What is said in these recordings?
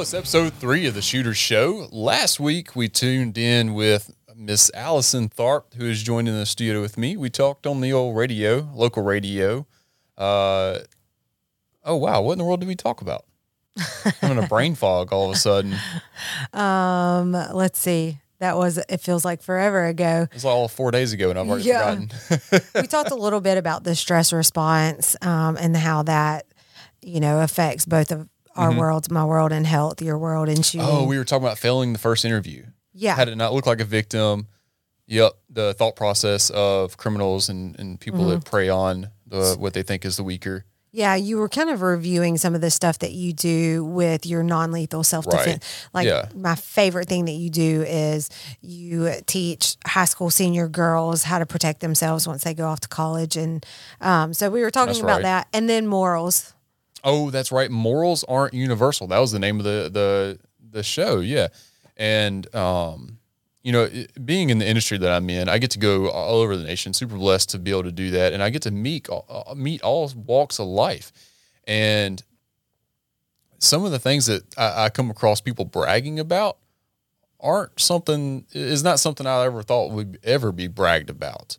Well, it's episode three of the Shooter Show. Last week we tuned in with Miss Allison Tharp, who is joining the studio with me. We talked on the old radio, local radio. Uh, oh wow, what in the world did we talk about? I'm in a brain fog all of a sudden. Um, let's see. That was it feels like forever ago. It's all four days ago, and I've already Yeah. forgotten. we talked a little bit about the stress response um, and how that, you know, affects both of our worlds, my world and health, your world and shooting. oh, we were talking about failing the first interview. yeah. How to not look like a victim. Yep, the thought process of criminals and, and people that Mm-hmm. prey on the, what they think is the weaker. Yeah, you were kind of reviewing some of the stuff that you do with your non-lethal self-defense. Like Yeah. my favorite thing that you do is you teach high school senior girls how to protect themselves once they go off to college, and um, so we were talking That's about right. that, and then morals. Oh, that's right. Morals aren't universal. That was the name of the the the show. Yeah, and um, you know, being in the industry that I'm in, I get to go all over the nation. Super blessed to be able to do that, and I get to meet all- uh, meet all walks of life, and some of the things that I, I come across people bragging about aren't something is not something I ever thought would ever be bragged about.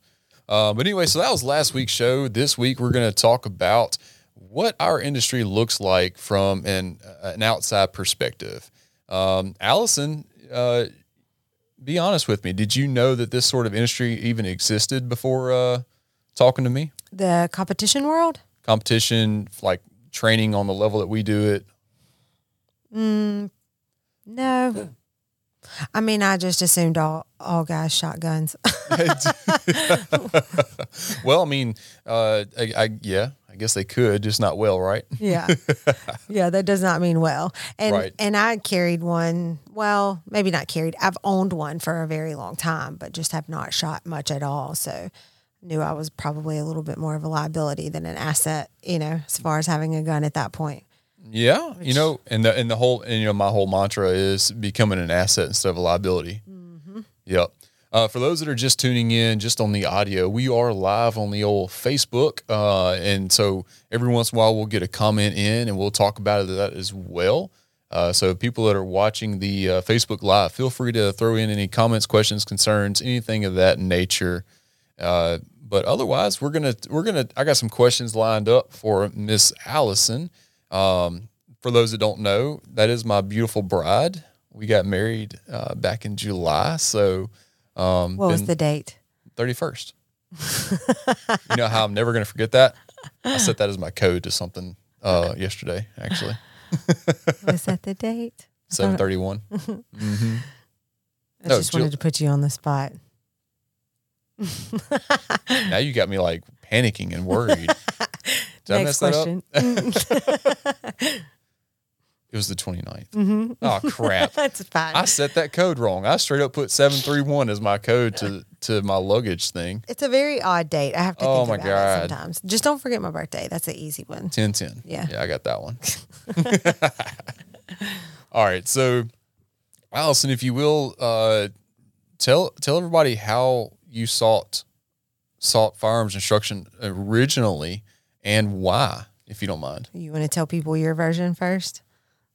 Uh, but anyway, so that was last week's show. This week we're going to talk about what our industry looks like from an an outside perspective. Um, Allison, uh, be honest with me. Did you know that this sort of industry even existed before uh, talking to me? The competition world. Competition, like training on the level that we do it. No. I mean, I just assumed all all guys shot guns. well, I mean, uh, I, I yeah, guess they could, just not well, right? yeah, yeah, that does not mean well. And Right. and I carried one. Well, maybe not carried. I've owned one for a very long time, but just have not shot much at all. So knew I was probably a little bit more of a liability than an asset. You know, as far as having a gun at that point. Yeah, you know, and the and the whole and you know my whole mantra is becoming an asset instead of a liability. Mm-hmm. Yep. Uh, for those that are just tuning in, just on the audio, we are live on the old Facebook, uh, and so every once in a while we'll get a comment in, and we'll talk about that as well. Uh, so people that are watching the uh, Facebook live, feel free to throw in any comments, questions, concerns, anything of that nature. Uh, but otherwise, we're gonna we're gonna. I got some questions lined up for Miss Allison. Um, for those that don't know, that is my beautiful bride. We got married uh, back in July, so um, What was the date? thirty first. you know how I'm never gonna forget that. I set that as my code to something uh, yesterday, actually Was that the date? seven thirty one. I No, just Jill- wanted to put you on the spot. Now you got me like panicking and worried. Did I mess Next question. It was the 29th. Oh crap. That's fine. I set that code wrong. I straight up put 731 as my code to to my luggage thing. It's a very odd date. I have to Oh think my about God. it sometimes. Just don't forget my birthday. That's an easy one. 1010. Yeah. Yeah, I got that one. All right. So Allison, if you will, uh tell tell everybody how you sought sought firearms instruction originally and why, if you don't mind. You want to tell people your version first?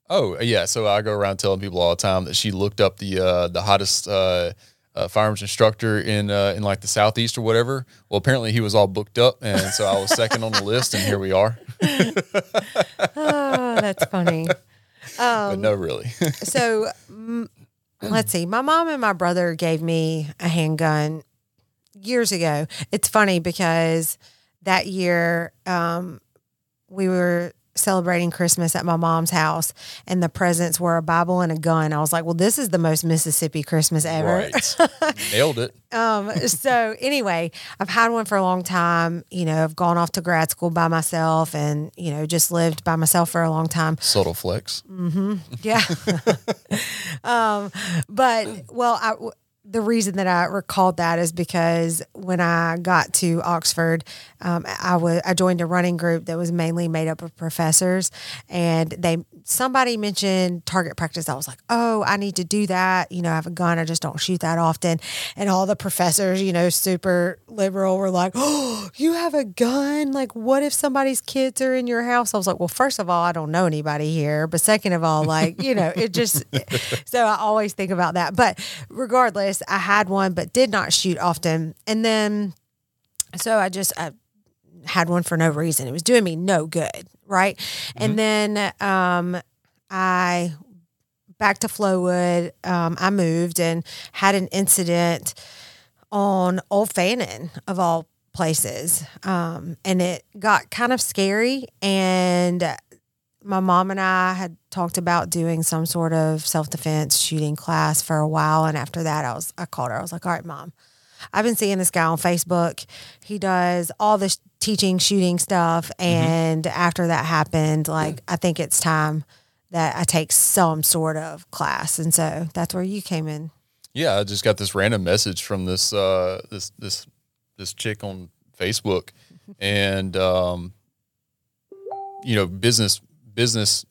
Oh yeah, so I go around telling people all the time that she looked up the uh, the hottest uh, uh, firearms instructor in uh, in like the southeast or whatever. Well, apparently he was all booked up, and so I was second on the list, and here we are. Oh, that's funny. but no, really. So mm, let's see. My mom and my brother gave me a handgun years ago. It's funny because that year um, we were celebrating Christmas at my mom's house, and the presents were a Bible and a gun. I was like, "Well, this is the most Mississippi Christmas ever." right, nailed it. Um, so anyway, I've had one for a long time. You know, I've gone off to grad school by myself and, you know, just lived by myself for a long time. Subtle flex. Yeah. um, but well, I, the reason that I recalled that is because when I got to Oxford, um, I was I joined a running group that was mainly made up of professors, and they somebody mentioned target practice. I was like, oh, I need to do that. You know, I have a gun. I just don't shoot that often. And all the professors, you know, super liberal, were like, oh, you have a gun. Like, what if somebody's kids are in your house? I was like, well, first of all, I don't know anybody here, but second of all, like, you know, it just. so I always think about that. But regardless, I had one, but did not shoot often. And then, so I just. I, had one for no reason. It was doing me no good, right? Mm-hmm. And then um, I back to Flowood. Um, I moved and had an incident on Old Fannin of all places, um, and it got kind of scary. And my mom and I had talked about doing some sort of self defense shooting class for a while, and after that, I was I called her. I was like, "All right, mom." I've been seeing this guy on Facebook. He does all this teaching shooting stuff. Mm-hmm. And mm-hmm. after that happened, like, I think it's time that I take some sort of class. And so that's where you came in. Yeah. I just got this random message from this, uh, this, this, this chick on Facebook and, um, you know, business, business,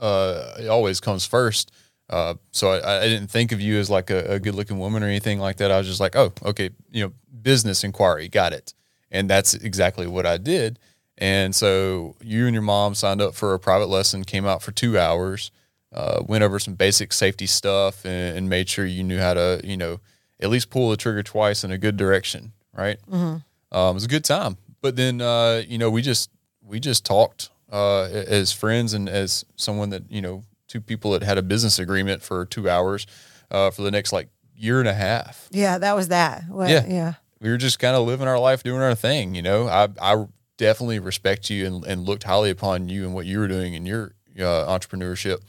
uh, always comes first. Uh, so I, I, didn't think of you as like a, a, good looking woman or anything like that. I was just like, oh, okay, you know, business inquiry, got it. And that's exactly what I did. And so you and your mom signed up for a private lesson, came out for two hours, uh, went over some basic safety stuff, and, and, made sure you knew how to, you know, at least pull the trigger twice in a good direction. Right. Mm-hmm. Um, it was a good time. But then, uh, you know, we just we just talked uh, as friends and as someone that you know two people that had a business agreement for two hours uh, for the next like year and a half. Yeah, that was that. What, yeah, yeah. We were just kind of living our life, doing our thing. You know, I I definitely respect you and, and looked highly upon you and what you were doing in your uh, entrepreneurship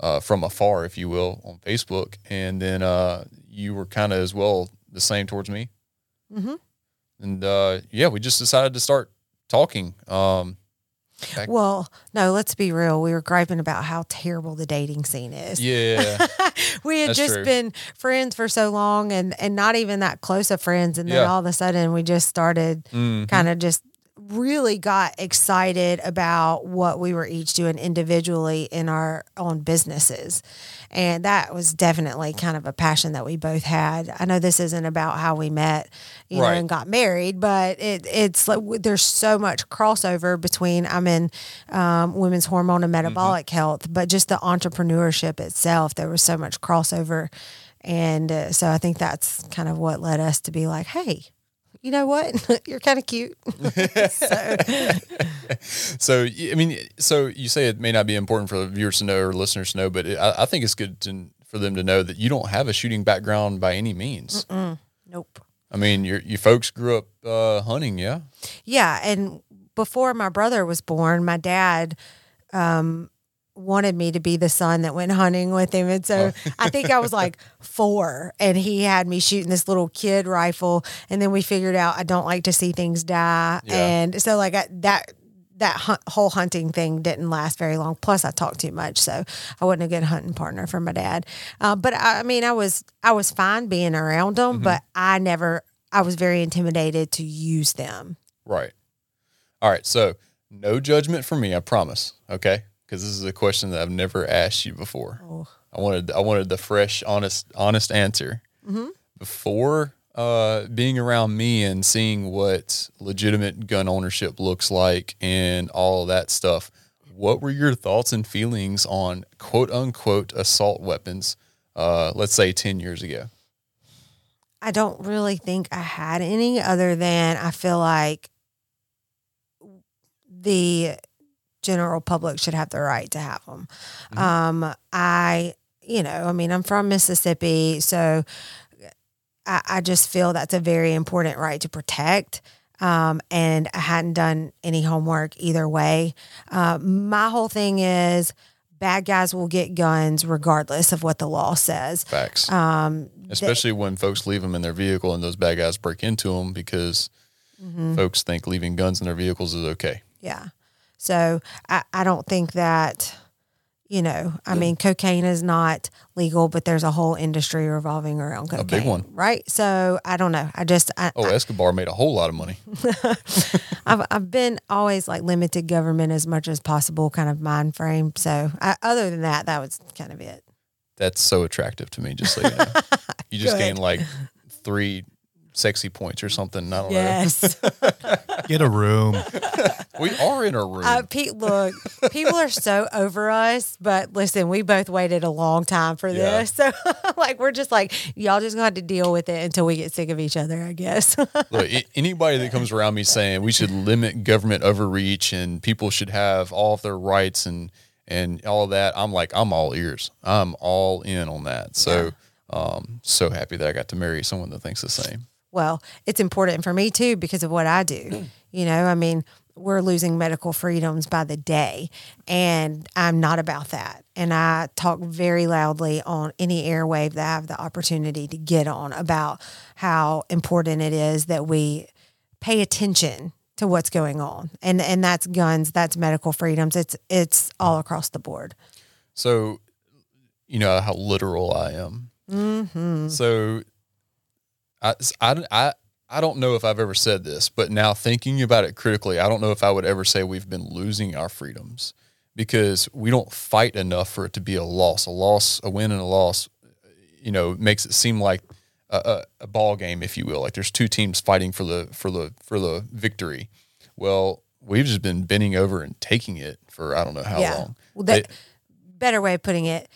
uh, from afar, if you will, on Facebook. And then uh, you were kind of as well the same towards me. Mm-hmm. And uh, yeah, we just decided to start talking. Um, Back. Well, no, let's be real. We were griping about how terrible the dating scene is. Yeah. we had just true. been friends for so long and and not even that close of friends and then yeah. all of a sudden we just started mm-hmm. kind of just really got excited about what we were each doing individually in our own businesses. And that was definitely kind of a passion that we both had. I know this isn't about how we met, you right. know, and got married, but it, it's like there's so much crossover between I'm in um, women's hormone and metabolic mm-hmm. health, but just the entrepreneurship itself, there was so much crossover. And uh, so I think that's kind of what led us to be like, hey, you know what? You're kind of cute. so. so. I mean, so you say it may not be important for the viewers to know or listeners to know, but it, I, I, think it's good to, for them to know that you don't have a shooting background by any means. Mm-mm. Nope. I mean, your you folks grew up uh, hunting, yeah. Yeah, and before my brother was born, my dad um, wanted me to be the son that went hunting with him. And so oh. I think I was like four and he had me shooting this little kid rifle. And then we figured out I don't like to see things die. Yeah. And so like I, that, that hunt, whole hunting thing didn't last very long. Plus, I talked too much, so I wasn't a good hunting partner for my dad. Uh, but I, I, mean, I was I was fine being around them, mm-hmm. but I never I was very intimidated to use them. Right. All right. So no judgment for me. I promise. Okay because this is a question that I've never asked you before. Oh. I wanted I wanted the fresh, honest, honest answer. Mm-hmm. Before uh, being around me and seeing what legitimate gun ownership looks like and all of that stuff, what were your thoughts and feelings on quote unquote assault weapons? Uh, let's say ten years ago. I don't really think I had any other than I feel like the general public should have the right to have them. Mm-hmm. Um, I, you know, I mean, I'm from Mississippi, so I, I, just feel that's a very important right to protect. Um, and I hadn't done any homework either way. Uh, my whole thing is bad guys will get guns regardless of what the law says. Facts. Um, Especially they, when folks leave them in their vehicle and those bad guys break into them because mm-hmm. folks think leaving guns in their vehicles is okay. Yeah. So I, I don't think that, you know, I mean, cocaine is not legal, but there's a whole industry revolving around cocaine. big one. right? So I don't know. I just I, Oh, Escobar made a whole lot of money. I've I've been always like limited government as much as possible kind of mind frame. So I, other than that, that was kind of it. That's so attractive to me. Just so you know, you just gain like three sexy points or something. I don't Yes. Get a room. We are in a room. Uh, Pete, look, people are so over us, but listen, we both waited a long time for Yeah. this. So, like, we're just like, y'all just gonna have to deal with it until we get sick of each other, I guess. Look, a- anybody that comes around me saying we should limit government overreach and people should have all of their rights and and all of that, I'm like, I'm all ears. I'm all in on that. So, um, so happy that I got to marry someone that thinks the same. Well, it's important for me too because of what I do. You know, I mean, we're losing medical freedoms by the day, and I'm not about that. And I talk very loudly on any airwave that I have the opportunity to get on about how important it is that we pay attention to what's going on. And and that's guns, that's medical freedoms. It's it's all across the board. So, you know how literal I am. Mm-hmm. So, I, I, I, I don't know if I've ever said this, but now thinking about it critically, I don't know if I would ever say we've been losing our freedoms because we don't fight enough for it to be a loss. A loss, a win, and a loss, you know, makes it seem like a, a, a ball game, if you will. Like there's two teams fighting for the for the for the victory. Well, we've just been bending over and taking it for I don't know how yeah. long. Well, that, It- better way of putting it,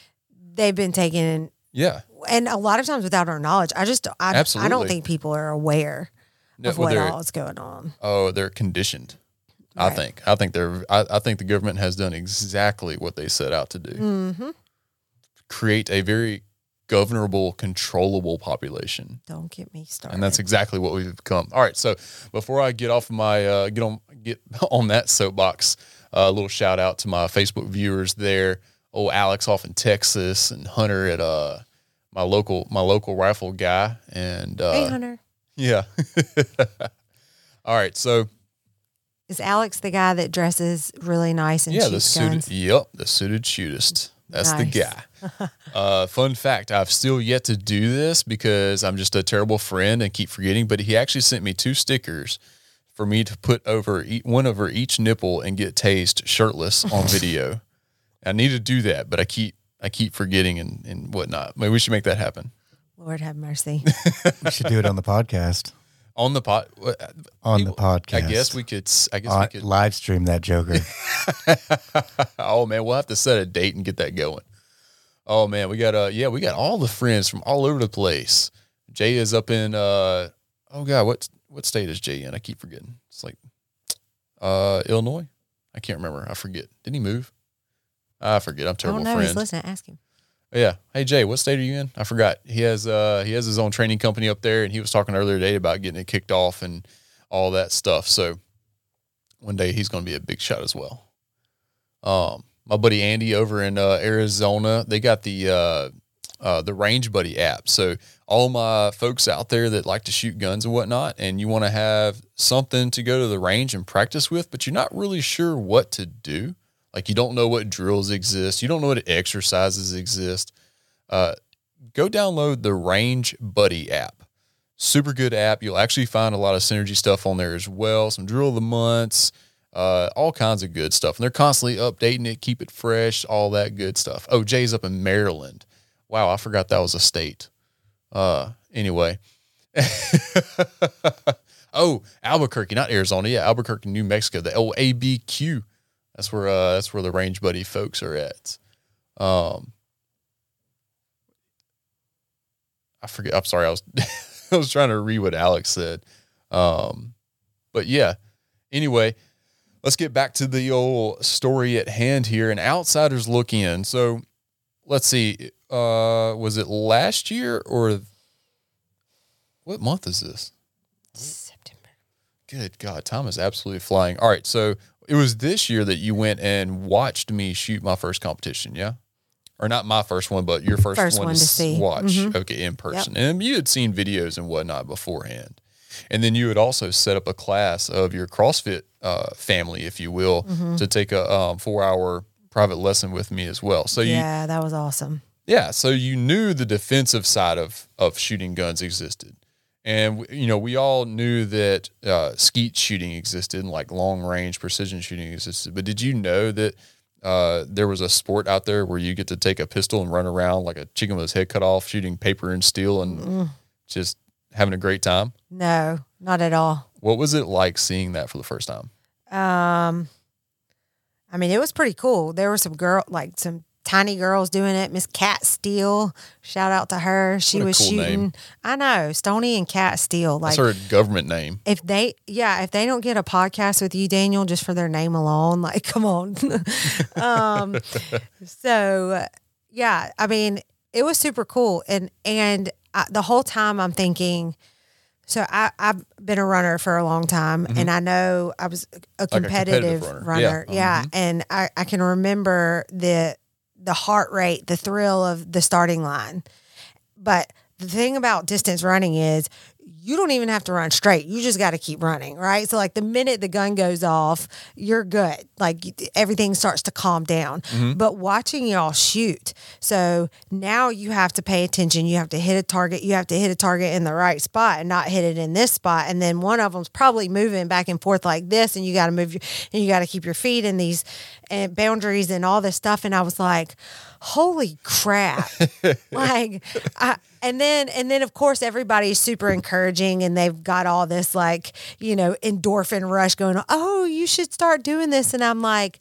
they've been taken yeah, and a lot of times without our knowledge. I just I, I don't think people are aware No, of well, what all is going on. Oh, they're conditioned. I think. I think they're. I, I think the government has done exactly what they set out to do. Mm-hmm. Create a very governable, controllable population, Don't get me started. and that's exactly what we've become. All right. So before I get off my uh, get on get on that soapbox, uh, a little shout out to my Facebook viewers there. Oh, Alex off in Texas, and Hunter at uh my local my local rifle guy, and uh, hey Hunter, yeah. All right. So is Alex the guy that dresses really nice and yeah, the suited. guns? Yep, the suited shootist. That's the guy. uh, fun fact: I've still yet to do this because I'm just a terrible friend and keep forgetting. But he actually sent me two stickers for me to put over one over each nipple and get tased shirtless on video. I need to do that, but I keep I keep forgetting and, and whatnot. Maybe we should make that happen Lord have mercy. We should do it on the podcast. on the pod, On the podcast. I guess we could. I guess Uh, we could. live stream that Joker. oh man, we'll have to set a date and get that going. Oh man, we got uh yeah, we got all the friends from all over the place. Jay is up in uh oh god, what what state is Jay in? I keep forgetting. It's like uh Illinois. I can't remember. I forget. Didn't he move? I forget. I'm terrible don't know. friend. He's listening. Ask him. Yeah. Hey Jay, what state are you in? I forgot. He has uh he has his own training company up there and he was talking earlier today about getting it kicked off and all that stuff. So one day he's gonna be a big shot as well. Um my buddy Andy over in uh, Arizona, they got the uh uh, the Range Buddy app. So all my folks out there that like to shoot guns and whatnot, and you want to have something to go to the range and practice with, but you're not really sure what to do. Like you don't know what drills exist, you don't know what exercises exist. Uh, go download the Range Buddy app. Super good app. You'll actually find a lot of synergy stuff on there as well. Some drill of the months, uh, all kinds of good stuff. And they're constantly updating it, keep it fresh, all that good stuff. Oh, Jay's up in Maryland. Wow, I forgot that was a state. Uh, anyway. oh, Albuquerque, not Arizona. Yeah, Albuquerque, New Mexico. The OABQ. That's where uh that's where the range buddy folks are at. Um I forget I'm sorry, I was I was trying to read what Alex said. Um but yeah. Anyway, let's get back to the old story at hand here. And outsiders look in. So let's see. Uh was it last year or what month is this? September. Good God, time is absolutely flying. All right, so it was this year that you went and watched me shoot my first competition, yeah? Or not my first one, but your first, First one, one to see. watch. Mhm. Okay, in person. And you had seen videos and whatnot beforehand. And then you had also set up a class of your CrossFit uh, family, if you will, Mm-hmm. to take a um, four hour private lesson with me as well. So you yeah, that was awesome. yeah, so you knew the defensive side of of shooting guns existed, and you know we all knew that uh, skeet shooting existed, and like long range precision shooting existed. But did you know that uh, there was a sport out there where you get to take a pistol and run around like a chicken with his head cut off, shooting paper and steel, and just having a great time? No, not at all. What was it like seeing that for the first time? Um, I mean, it was pretty cool. There were some girl, like some tiny girls doing it. Miss Cat Steele, shout out to her. She was cool shooting. name. I know Stony and Cat Steele. Like That's her government name. if they, yeah, if they don't get a podcast with you, Daniel, just for their name alone, like come on. um, so yeah, I mean, it was super cool, and and I, the whole time I'm thinking. So I, I've been a runner for a long time, and I know I was a Mm-hmm. a competitive competitive, runner. Yeah. runner. Yeah, Mhm. and I, I can remember the the heart rate, the thrill of the starting line. But the thing about distance running is you don't even have to run straight. You just got to keep running, right? So like the minute the gun goes off, you're good. Like everything starts to calm down. Mm-hmm. But watching y'all shoot, so now you have to pay attention. You have to hit a target. You have to hit a target in the right spot and not hit it in this spot. And then one of them's probably moving back and forth like this, and you got to move your and you got to keep your feet in these and boundaries and all this stuff. And I was like, holy crap like I, and then and then of course everybody's super encouraging and they've got all this like you know endorphin rush going on oh you should start doing this and i'm like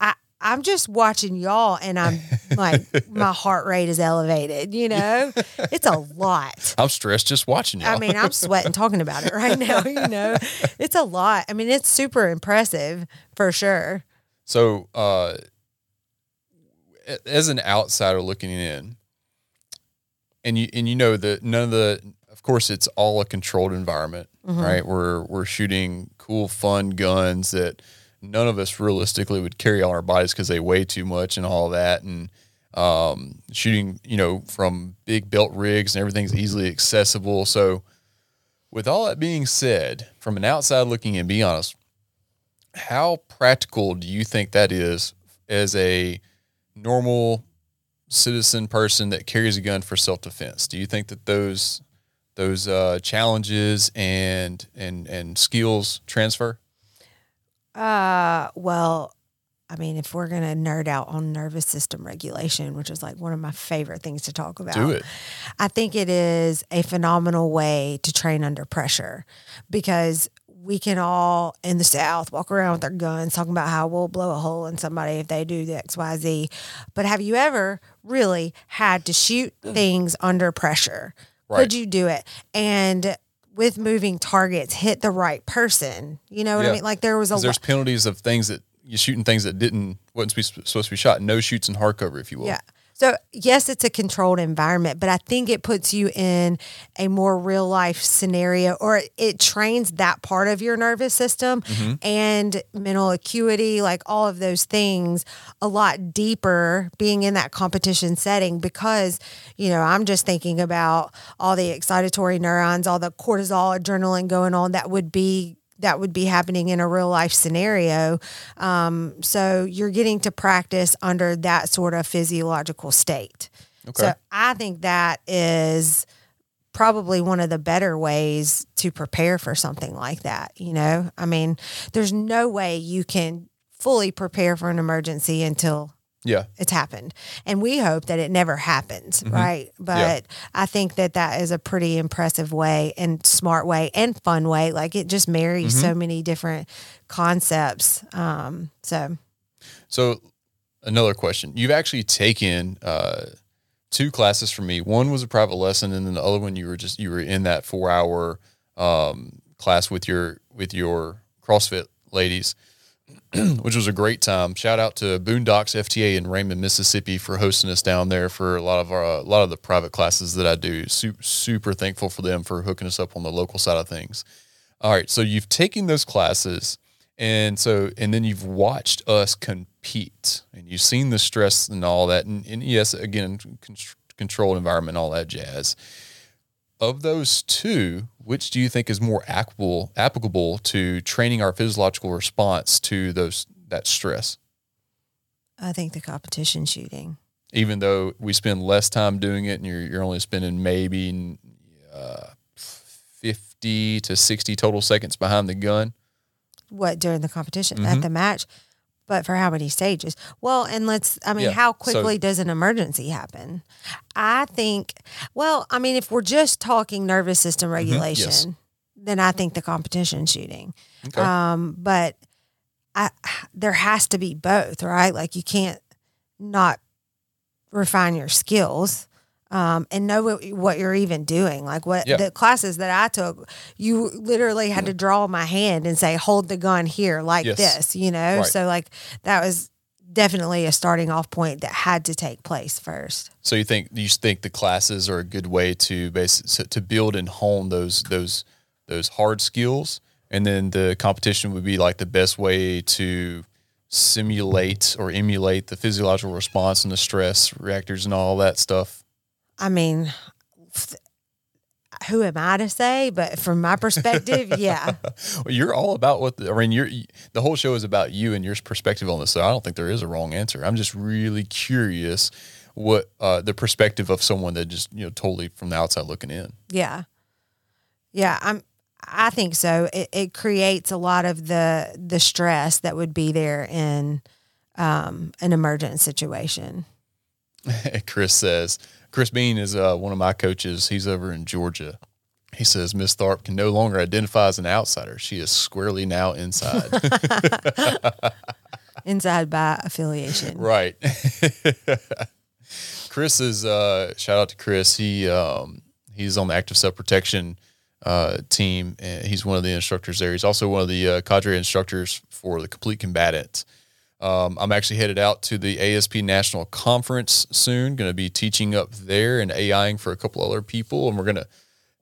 i i'm just watching y'all and i'm like my heart rate is elevated you know it's a lot I'm stressed just watching y'all. I mean, I'm sweating talking about it right now. You know, it's a lot. I mean, it's super impressive for sure. So, uh, as an outsider looking in, and you and you know that none of the, of course, it's all a controlled environment, right? We're we're shooting cool, fun guns that none of us realistically would carry on our bodies because they weigh too much and all that, and um, shooting, you know, from big belt rigs and everything's easily accessible. So, with all that being said, from an outside looking in, be honest, how practical do you think that is as a normal citizen person that carries a gun for self defense? Do you think that those those uh, challenges and and and skills transfer? Uh, well, I mean, if we're gonna nerd out on nervous system regulation, which is like one of my favorite things to talk about, Do it. I think it is a phenomenal way to train under pressure because we can all in the South walk around with our guns talking about how we'll blow a hole in somebody if they do the XYZ. But have you ever really had to shoot mm. things under pressure? Right. Could you do it? And with moving targets, hit the right person. You know what Yeah. I mean? Like there was a there's penalties of things that you're shooting things that didn't wasn't supposed supposed to be shot. No shoots in hardcover, if you will. Yeah. So yes, it's a controlled environment, but I think it puts you in a more real life scenario, or it, trains that part of your nervous system mm-hmm. and mental acuity, like all of those things, a lot deeper being in that competition setting. Because you know, I'm just thinking about all the excitatory neurons, all the cortisol, adrenaline going on that would be that would be happening in a real life scenario. Um, so you're getting to practice under that sort of physiological state. Okay. So I think that is probably one of the better ways to prepare for something like that. You know, I mean, there's no way you can fully prepare for an emergency until Yeah. it's happened. And we hope that it never happens, Mm-hmm. right? But I think that that is a pretty impressive way and smart way and fun way. Like it just marries Mm-hmm. so many different concepts. Um, so So another question. You've actually taken uh, two classes from me. One was a private lesson, and then the other one you were just you were in that four hour um, class with your with your CrossFit ladies, which was a great time. Shout out to Boondocks FTA in Raymond, Mississippi, for hosting us down there for a lot of our a lot of the private classes that I do. Super, super thankful for them for hooking us up on the local side of things. All right, so you've taken those classes, and so and then you've watched us compete, and you've seen the stress and all that, and, and yes, again, con- controlled environment, all that jazz. Of those two, which do you think is more applicable applicable to training our physiological response to those that stress? I think the competition shooting. even though we spend less time doing it and you're, you're only spending maybe uh, 50 to 60 total seconds behind the gun. What during the competition Mm-hmm. at the match, but for how many stages? Well, and let's. I mean, Yeah, how so- quickly does an emergency happen? I think. Well, I mean, if we're just talking nervous system regulation, Mm-hmm. yes. then I think the competition shooting. Okay. Um, but I there has to be both, right? Like you can't not refine your skills um, and know what, what you're even doing. Like what Yeah. the classes that I took, you literally had to draw my hand and say, "Hold the gun here, like Yes. this," you know. Right. So like that was definitely a starting off point that had to take place first. So you think you think the classes are a good way to base to build and hone those those those hard skills, and then the competition would be like the best way to simulate or emulate the physiological response and the stress reactors and all that stuff. I mean, who am I to say? But from my perspective, yeah. Well, you're all about what the, I mean. You're the whole show is about you and your perspective on this. So I don't think there is a wrong answer. I'm just really curious what uh, the perspective of someone that just you know totally from the outside looking in. Yeah. Yeah, I'm I think so. It it creates a lot of the the stress that would be there in um, an emergent situation. Chris says Chris Bean is uh, one of my coaches. He's over in Georgia. He says Miss Tharp can no longer identify as an outsider. She is squarely now inside. Inside by affiliation. right. Chris is uh, shout out to Chris. He um, he's on the active self protection uh, team, and he's one of the instructors there. He's also one of the uh, cadre instructors for the complete combatant. Um, I'm actually headed out to the ASP National Conference soon. Going to be teaching up there and AIing for a couple other people, and we're going to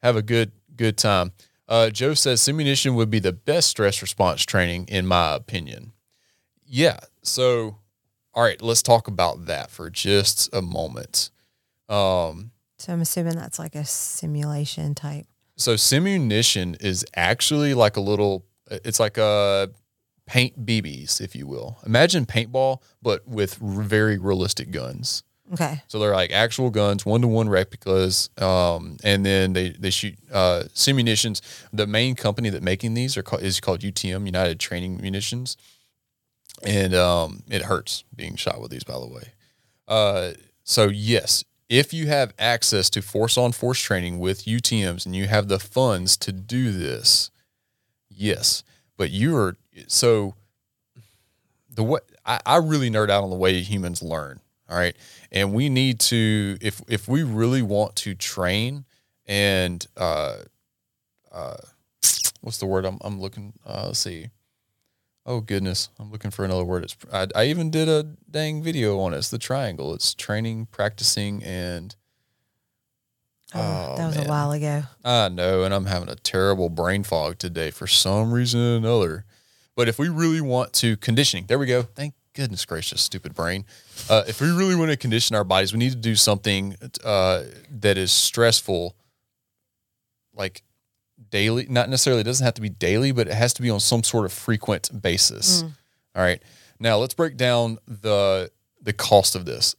have a good good time. Uh, Joe says simunition would be the best stress response training, in my opinion. Yeah. So, all right, let's talk about that for just a moment. Um, So I'm assuming that's like a simulation type. so simunition is actually like a little. It's like a paint BBs, if you will. Imagine paintball, but with r- very realistic guns. Okay. So they're like actual guns, one to one replicas, um, and then they they shoot uh. The main company that making these are called, is called UTM, United Training Munitions, and um, it hurts being shot with these. By the way, uh, so yes, if you have access to force on force training with UTM's and you have the funds to do this, yes, but you are so the what I, I really nerd out on the way humans learn. All right. And we need to if if we really want to train and uh uh what's the word I'm I'm looking uh let's see. Oh goodness, I'm looking for another word. It's I, I even did a dang video on it. It's the triangle. It's training, practicing, and Oh, Oh, that was man. a while ago. I know, and I'm having a terrible brain fog today for some reason or another. But if we really want to conditioning, there we go. Thank goodness gracious, stupid brain. Uh, if we really want to condition our bodies, we need to do something uh, that is stressful, like daily. Not necessarily, it doesn't have to be daily, but it has to be on some sort of frequent basis. All right. Now let's break down the the cost of this.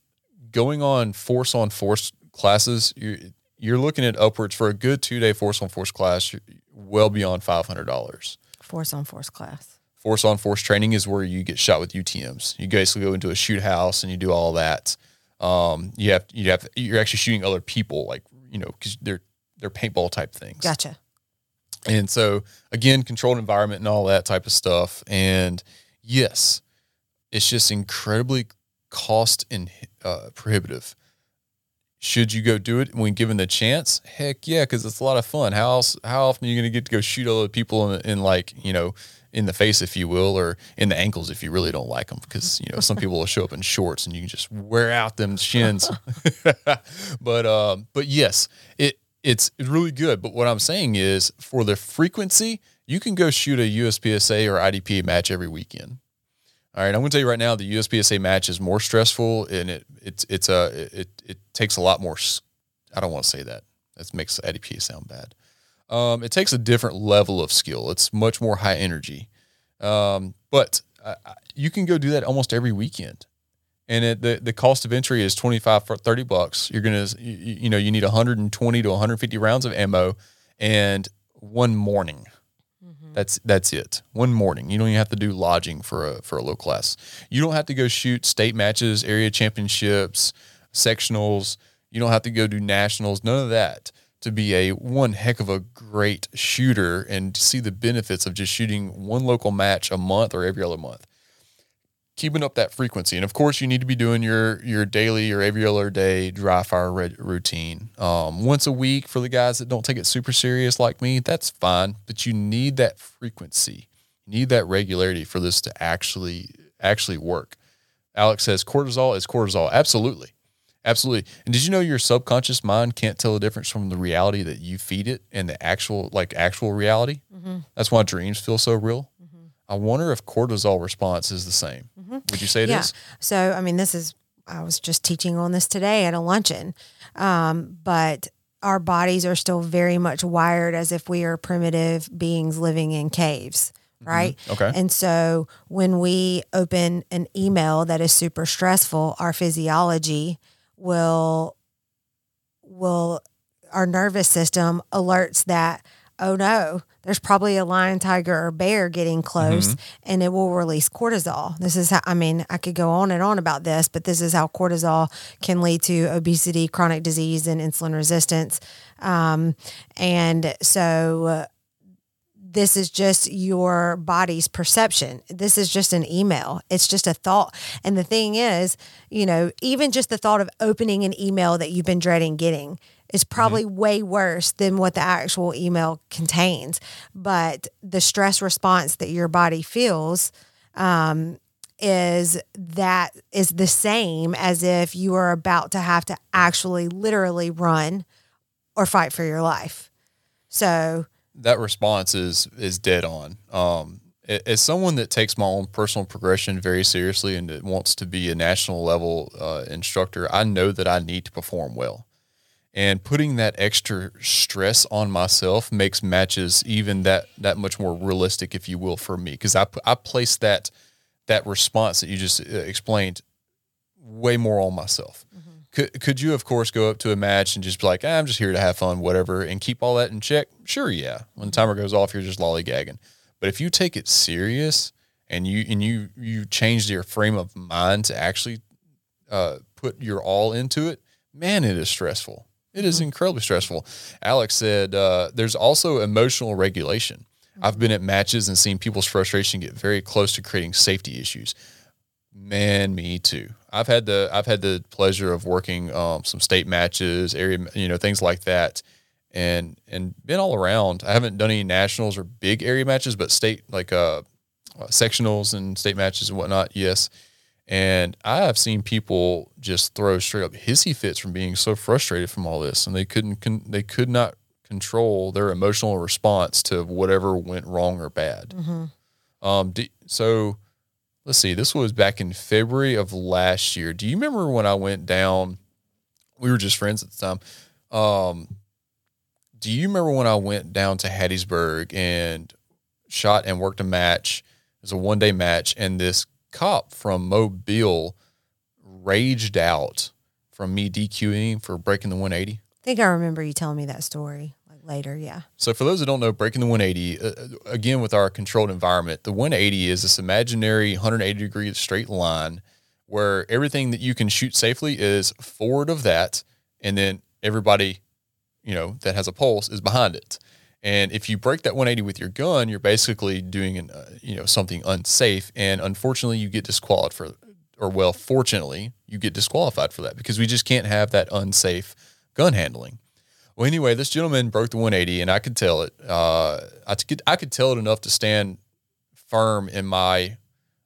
Going on force on force classes, you're you're looking at upwards for a good two day force on force class, you're well beyond five hundred dollars. Force on force class. Force on force training is where you get shot with UTM's. You basically go into a shoot house and you do all that. Um, you have you have you're actually shooting other people, like you know, because they're they're paintball type things. Gotcha. And so again, controlled environment and all that type of stuff. And yes, it's just incredibly cost and uh, prohibitive. Should you go do it when given the chance? Heck yeah, because it's a lot of fun. How else? How often are you going to get to go shoot other people in, in like you know in the face, if you will, or in the ankles if you really don't like them? Because you know some people will show up in shorts and you can just wear out them shins. but uh, but yes, it it's really good. But what I'm saying is, for the frequency, you can go shoot a USPSA or IDP match every weekend. All right, I'm going to tell you right now, the USPSA match is more stressful, and it it's it's a it it takes a lot more. I don't want to say that. That makes IDP sound bad. Um, it takes a different level of skill. It's much more high energy, um, but uh, you can go do that almost every weekend. and it, the the cost of entry is 25 for 30 bucks. You're gonna you, you know you need 120 to 150 rounds of ammo and one morning. That's that's it. One morning. You don't even have to do lodging for a for a low class. You don't have to go shoot state matches area championships sectionals. You don't have to go do nationals none of that to be a one heck of a great shooter and see the benefits of just shooting one local match a month or every other month keeping up that frequency. And of course, you need to be doing your your daily or every other day dry fire re- routine. Um, once a week for the guys that don't take it super serious like me, that's fine. But you need that frequency, you need that regularity for this to actually actually work. Alex says cortisol is cortisol. Absolutely. Absolutely. And did you know your subconscious mind can't tell the difference from the reality that you feed it and the actual, like actual reality? Mm-hmm. That's why dreams feel so real. Mm-hmm. I wonder if cortisol response is the same. Mm-hmm. Would you say it is? yeah. So, I mean, this is, I was just teaching on this today at a luncheon. Um, but our bodies are still very much wired as if we are primitive beings living in caves, right? Okay. And so when we open an email that is super stressful, our physiology will will our nervous system alerts that oh no there's probably a lion tiger or bear getting close and it will release cortisol. This is how i mean i could go on and on about this but this is how cortisol can lead to obesity chronic disease and insulin resistance. Um, and so this is just your body's perception. This is just an email. It's just a thought. And the thing is, you know, even just the thought of opening an email that you've been dreading getting is probably way worse than what the actual email contains. But the stress response that your body feels um, is that is the same as if you are about to have to actually literally run or fight for your life. So, that response is is dead on. Um, as someone that takes my own personal progression very seriously and that wants to be a national level uh, instructor, I know that I need to perform well. And putting that extra stress on myself makes matches even that that much more realistic, if you will, for me, because I, I place that that response that you just uh, explained way more on myself. Could could you, of course, go up to a match and just be like, ah, I'm just here to have fun, whatever, and keep all that in check? Sure, yeah. When the timer goes off, you're just lollygagging. But if you take it serious and you and you you change your frame of mind to actually uh, put your all into it, man, it is stressful. It is incredibly stressful. Alex said uh, there's also emotional regulation. I've been at matches and seen people's frustration get very close to creating safety issues. Man, me too. I've had the I've had the pleasure of working um, some state matches, area, you know, things like that, and and been all around. I haven't done any nationals or big area matches, but state like uh, uh, sectionals and state matches and whatnot. Yes, and I have seen people just throw straight up hissy fits from being so frustrated from all this, and they couldn't con- they could not control their emotional response to whatever went wrong or bad. Um, do, so let's see. This was back in February of last year. Do you remember when I went down? We were just friends at the time. Um, do you remember when I went down to Hattiesburg and shot and worked a match? It was a one day match, and this cop from Mobile raged out from me DQing for breaking the 180. I think I remember you telling me that story later. Yeah. So for those that don't know, breaking the 180 uh, again with our controlled environment, the 180 is this imaginary 180 degree straight line where everything that you can shoot safely is forward of that, and then everybody, you know, that has a pulse is behind it. And if you break that 180 with your gun, you're basically doing an, uh, you know something unsafe, and unfortunately, you get disqualified for, or well, fortunately, you get disqualified for that because we just can't have that unsafe gun handling. Well, anyway, this gentleman broke the 180, and I could tell it. Uh, I could I could tell it enough to stand firm in my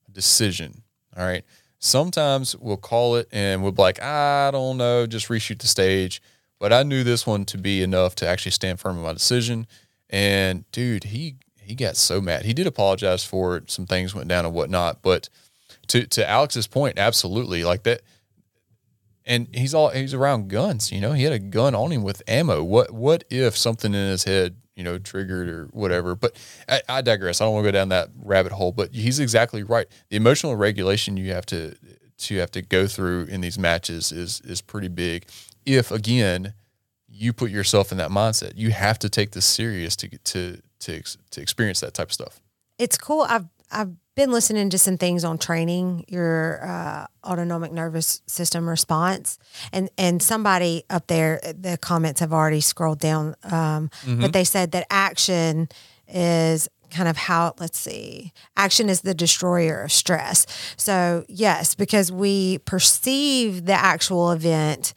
decision. All right. Sometimes we'll call it, and we'll be like, I don't know, just reshoot the stage. But I knew this one to be enough to actually stand firm in my decision. And dude, he he got so mad. He did apologize for it. Some things went down and whatnot. But to to Alex's point, absolutely like that and he's all he's around guns. You know, he had a gun on him with ammo. What what if something in his head, you know, triggered or whatever. But I, I digress. I don't want to go down that rabbit hole. But he's exactly right. The emotional regulation you have to to have to go through in these matches is is pretty big. If again you put yourself in that mindset, you have to take this serious to to to to experience that type of stuff. it's cool. I've I've been listening to some things on training your uh, autonomic nervous system response, and and somebody up there, the comments have already scrolled down, um, but they said that action is kind of how let's see action is the destroyer of stress. So yes because we perceive the actual event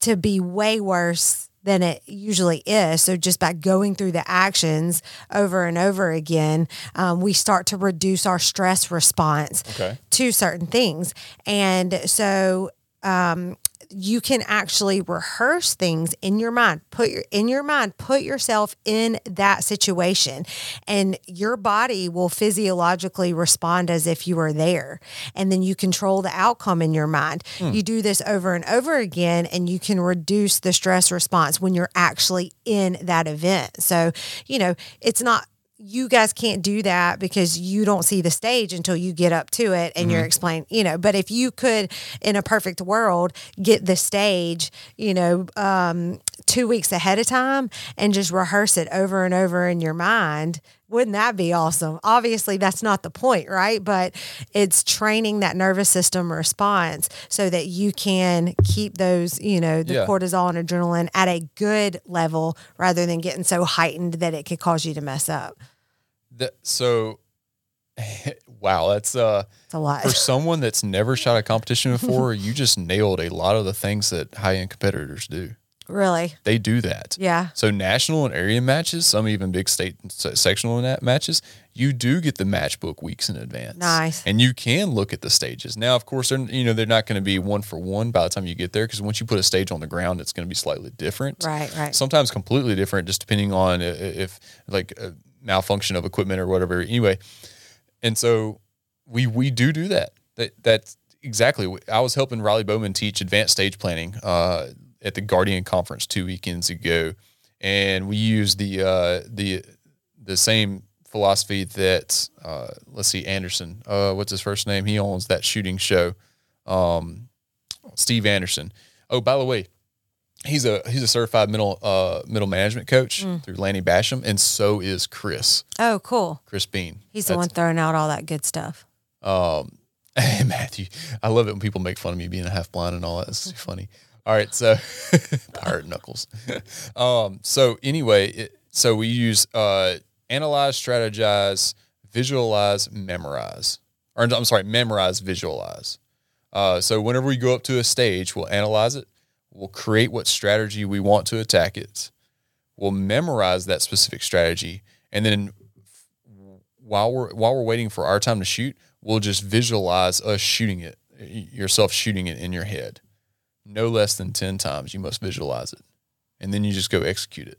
to be way worse than it usually is. So just by going through the actions over and over again, um, we start to reduce our stress response Okay. to certain things. And so um, you can actually rehearse things in your mind. Put your in your mind, put yourself in that situation, and your body will physiologically respond as if you were there. And then you control the outcome in your mind. Hmm. You do this over and over again, and you can reduce the stress response when you're actually in that event. So, you know, it's not you guys can't do that because you don't see the stage until you get up to it and you're explaining, you know. But if you could, in a perfect world, get the stage, you know, um, two weeks ahead of time and just rehearse it over and over in your mind, wouldn't that be awesome? Obviously, that's not the point, right? But it's training that nervous system response so that you can keep those, you know, the Yeah. cortisol and adrenaline at a good level rather than getting so heightened that it could cause you to mess up. That, so, wow, that's uh It's a lot. for someone that's never shot a competition before. you just nailed a lot of the things that high end competitors do. Really? They do that. Yeah. So national and area matches, some even big state sectional matches, you do get the matchbook weeks in advance. Nice. And you can look at the stages. Now, of course, they're you know they're not going to be one for one by the time you get there because once you put a stage on the ground, it's going to be slightly different. Right, right. Sometimes completely different, just depending on if like a malfunction of equipment or whatever. Anyway, and so we we do do that. That that's exactly. I was helping Riley Bowman teach advanced stage planning uh, at the Guardian conference two weekends ago, and we used the uh, the the same philosophy that uh, let's see Anderson. Uh, what's his first name? He owns that shooting show. Um, Steve Anderson. Oh, by the way, he's a he's a certified middle uh, middle management coach through Lanny Bassham, and so is Chris Oh, cool. Chris Bean. He's the one throwing out all that good stuff. Um, hey Matthew, I love it when people make fun of me being a half blind and all that. It's funny. All right, so pirate knuckles. um, so anyway, it, so we use uh, analyze, strategize, visualize, memorize, or I'm sorry, memorize, visualize. Uh, so whenever we go up to a stage, we'll analyze it. We'll create what strategy we want to attack it. We'll memorize that specific strategy, and then while we're while we're waiting for our time to shoot, we'll just visualize us shooting it, yourself shooting it in your head. No less than ten times, you must visualize it, and then you just go execute it.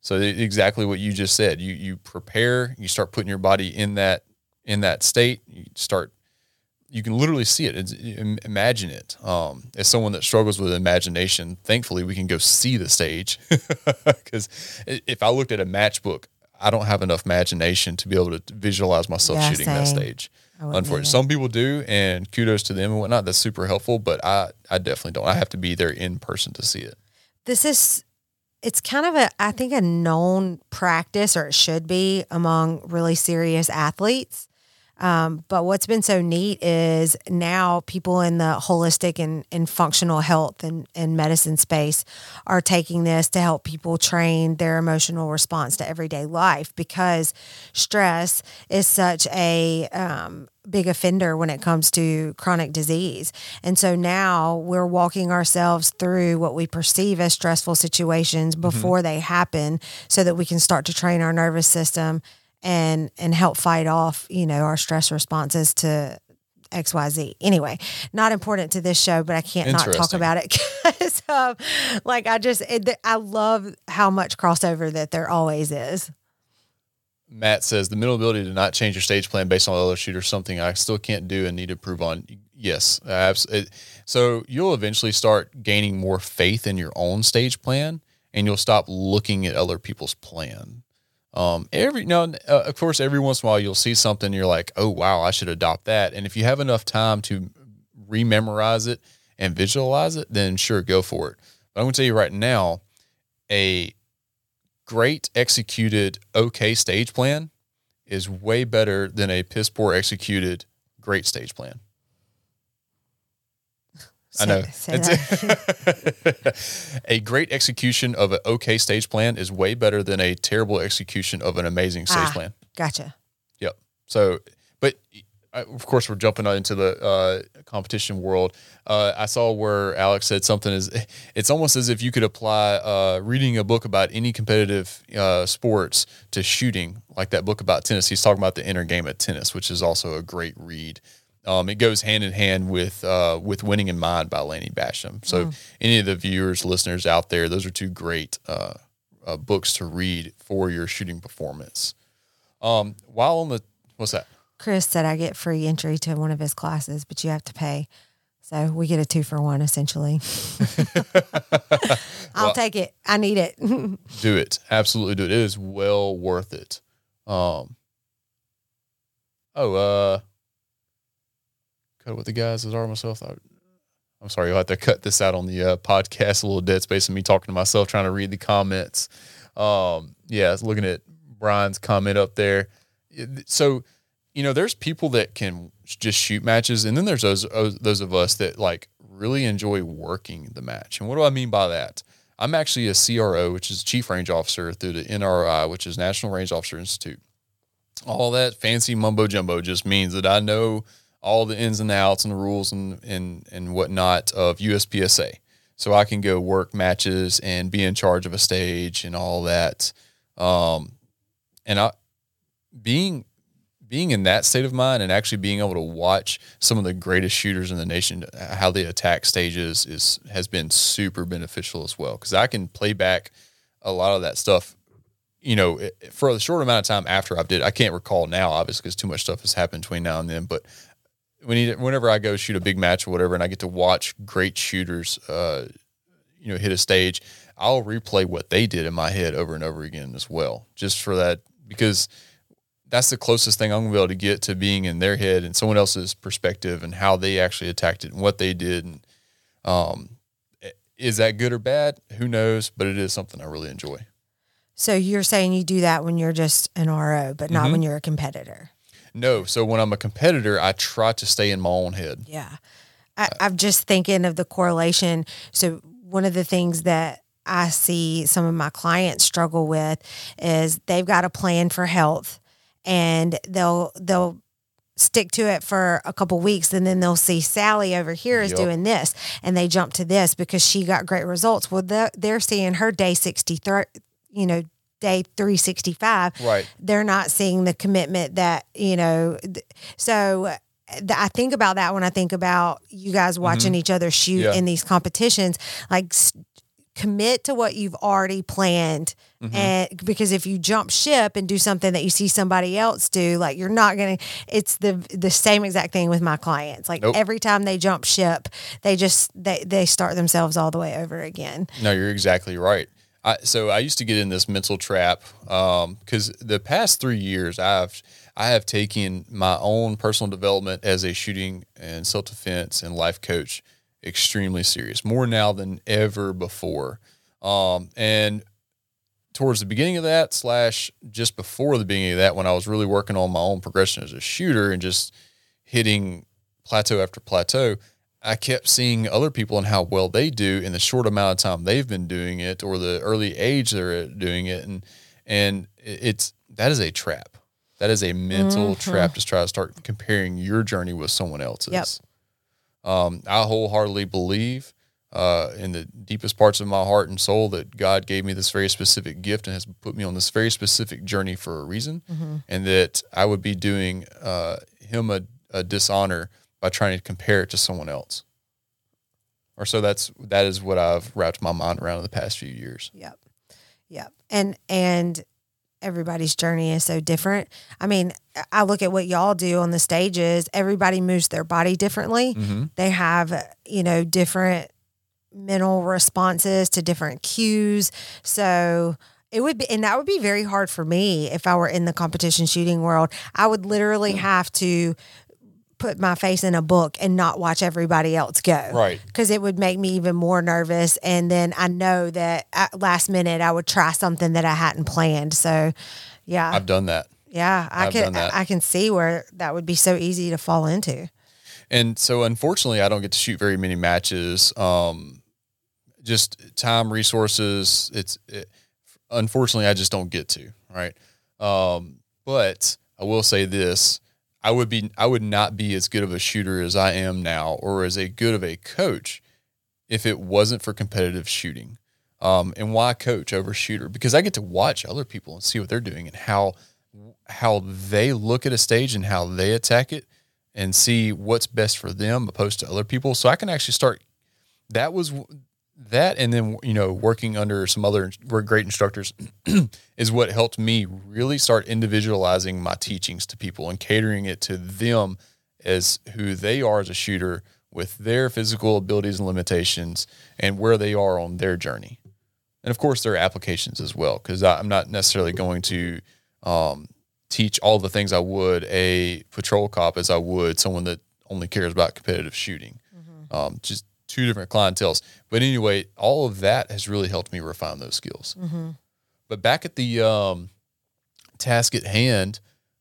So exactly what you just said. You you prepare. You start putting your body in that in that state. You start. You can literally see it. It's, imagine it. Um, as someone that struggles with imagination, thankfully we can go see the stage. Because if I looked at a matchbook, I don't have enough imagination to be able to visualize myself Yeah, shooting that stage. Unfortunately, some people do, and kudos to them and whatnot. That's super helpful, but I, I definitely don't. I have to be there in person to see it. This is, it's kind of a, I think, a known practice, or it should be among really serious athletes. Um, but what's been so neat is now people in the holistic and, and functional health and, and medicine space are taking this to help people train their emotional response to everyday life because stress is such a um, big offender when it comes to chronic disease. And so now we're walking ourselves through what we perceive as stressful situations before they happen so that we can start to train our nervous system and and help fight off, you know, our stress responses to XYZ. Anyway, not important to this show, but I can't not talk about it because um, like I just it, I love how much crossover that there always is. Matt says the mental ability to not change your stage plan based on other shooters something I still can't do and need to prove on. Yes, abs- it- so you'll eventually start gaining more faith in your own stage plan, and you'll stop looking at other people's plan. Um, every now, uh, of course, every once in a while you'll see something you're like, oh wow, I should adopt that. And if you have enough time to rememorize it and visualize it, then sure, go for it. But I'm going to tell you right now, a great executed okay stage plan is way better than a piss poor executed great stage plan. I know. say It's- that. a great execution of an okay stage plan is way better than a terrible execution of an amazing stage Ah. plan. gotcha. Yep. So, but uh, of course, we're jumping out into the uh, competition world. Uh, I saw where Alex said something is it's almost as if you could apply uh, reading a book about any competitive uh, sports to shooting, like that book about tennis. He's talking about the inner game of tennis, which is also a great read. Um, it goes hand in hand with uh, with Winning in Mind by Lanny Bassham. So, any of the viewers, listeners out there, those are two great uh, uh, books to read for your shooting performance. Um, while on the what's that? Chris said I get free entry to one of his classes, but you have to pay. So we get a two for one essentially. I'll take it. I need it. Do it. Absolutely do it. It is well worth it. Um. Oh, uh, cut it with the guys as are myself. I, I'm sorry, you'll have to cut this out on the uh, podcast. A little dead space of me talking to myself, trying to read the comments. Um, yeah, looking at Brian's comment up there. So, you know, there's people that can just shoot matches, and then there's those those of us that like really enjoy working the match. And what do I mean by that? I'm actually a CRO, which is Chief Range Officer through the NROI, which is National Range Officer Institute. All that fancy mumbo jumbo just means that I know all the ins and outs and the rules and and and whatnot of USPSA. So I can go work matches and be in charge of a stage and all that. Um, and I being being in that state of mind and actually being able to watch some of the greatest shooters in the nation how they attack stages is has been super beneficial as well because I can play back a lot of that stuff you know for a short amount of time after I've did I can't recall now obviously because too much stuff has happened between now and then but when whenever I go shoot a big match or whatever and I get to watch great shooters uh you know hit a stage I'll replay what they did in my head over and over again as well just for that because that's the closest thing I'm gonna be able to get to being in their head and someone else's perspective and how they actually attacked it and what they did. And um, is that good or bad? Who knows? But it is something I really enjoy. so you're saying you do that when you're just an RO, but not when you're a competitor. No, so when I'm a competitor, I try to stay in my own head. Yeah. I, I'm just thinking of the correlation. So, one of the things that I see some of my clients struggle with is they've got a plan for health and they'll, they'll, stick to it for a couple weeks and then they'll see Sally over here is Yup. doing this and they jump to this because she got great results. Well, they're, they're seeing her day 63, you know, day 365 Right. they're not seeing the commitment that you know th- so th- I think about that when I think about you guys watching each other shoot Mm-hmm. Yeah. in these competitions like s- commit to what you've already planned Mm-hmm. and because if you jump ship and do something that you see somebody else do like you're not going to it's the the same exact thing with my clients like Nope. every time they jump ship they just they they start themselves all the way over again No, you're exactly right. I, so I used to get in this mental trap because the past three years I've I have taken my own personal development as a shooting and self defense and life coach extremely serious, more now than ever before. Um, and towards the beginning of that, slash just before the beginning of that, when I was really working on my own progression as a shooter and just hitting plateau after plateau, I kept seeing other people and how well they do in the short amount of time they've been doing it or the early age they're doing it. And, and it's, that is a trap. That is a mental trap to try to start comparing your journey with someone else's. Yep. Um, I wholeheartedly believe uh, in the deepest parts of my heart and soul that God gave me this very specific gift and has put me on this very specific journey for a reason, and that I would be doing uh, Him a, a dishonor by trying to compare it to someone else. Or so that's that is what I've wrapped my mind around in the past few years. Yep. Yep. And and everybody's journey is so different. I mean, I look at what y'all do on the stages, everybody moves their body differently. Mm-hmm. They have, you know, different mental responses to different cues. So it would be, and that would be very hard for me if I were in the competition shooting world. I would literally hmm. have to put my face in a book and not watch everybody else go. Right. Because it would make me even more nervous. And then I know that at last minute I would try something that I hadn't planned. So, yeah. I've done that. yeah. I I've can, done that. I can see where that would be so easy to fall into. And so, unfortunately, I don't get to shoot very many matches. Um, just time, resources. It's it, unfortunately I just don't get to. Right. Um, but I will say this: I would be, I would not be as good of a shooter as I am now, or as a good of a coach, if it wasn't for competitive shooting. Um, and why coach over shooter? Because I get to watch other people and see what they're doing and how how they look at a stage and how they attack it and see what's best for them opposed to other people. So I can actually start. That was that, and then you know, working under some other great instructors is what helped me really start individualizing my teachings to people and catering it to them as who they are as a shooter with their physical abilities and limitations and where they are on their journey. And of course, there are applications as well, because I'm not necessarily going to um, teach all the things I would a patrol cop as I would someone that only cares about competitive shooting. Um, just two different clientels. But anyway, all of that has really helped me refine those skills. But back at the um, task at hand,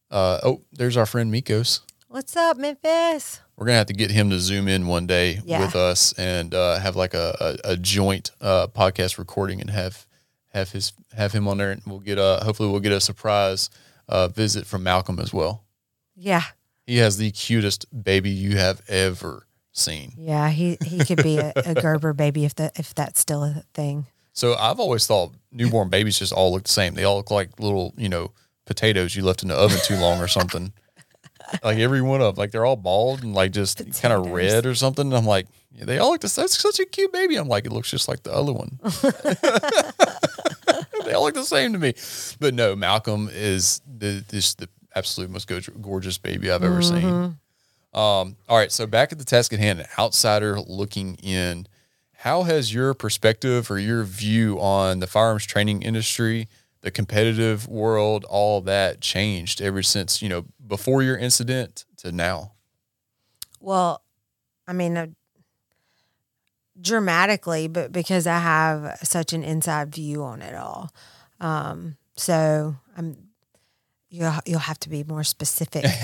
uh, oh, there's our friend Mikos. What's up, Memphis? We're gonna have to get him to zoom in one day Yeah. with us and uh, have like a, a, a joint uh, podcast recording and have have his have him on there, and we'll get a hopefully we'll get a surprise uh, visit from Malcolm as well. Yeah. He has the cutest baby you have ever seen. Yeah. He, he could be a, a Gerber baby if that, if that's still a thing. So I've always thought newborn babies just all look the same. They all look like little you know potatoes you left in the oven too long or something. like every one of them, like they're all bald and like just kind of red or something. I'm like, yeah, they all look the same. That's such a cute baby. I'm like, it looks just like the other one. they all look the same to me. But no, Malcolm is the this the absolute most go- gorgeous baby I've ever seen. Mm-hmm. Um, all right, so back at the task at hand, an outsider looking in. How has your perspective or your view on the firearms training industry, the competitive world, all that changed ever since, you know, before your incident to now? Well, I mean, uh, dramatically, but because I have such an inside view on it all. Um, so I'm, you'll, you'll have to be more specific.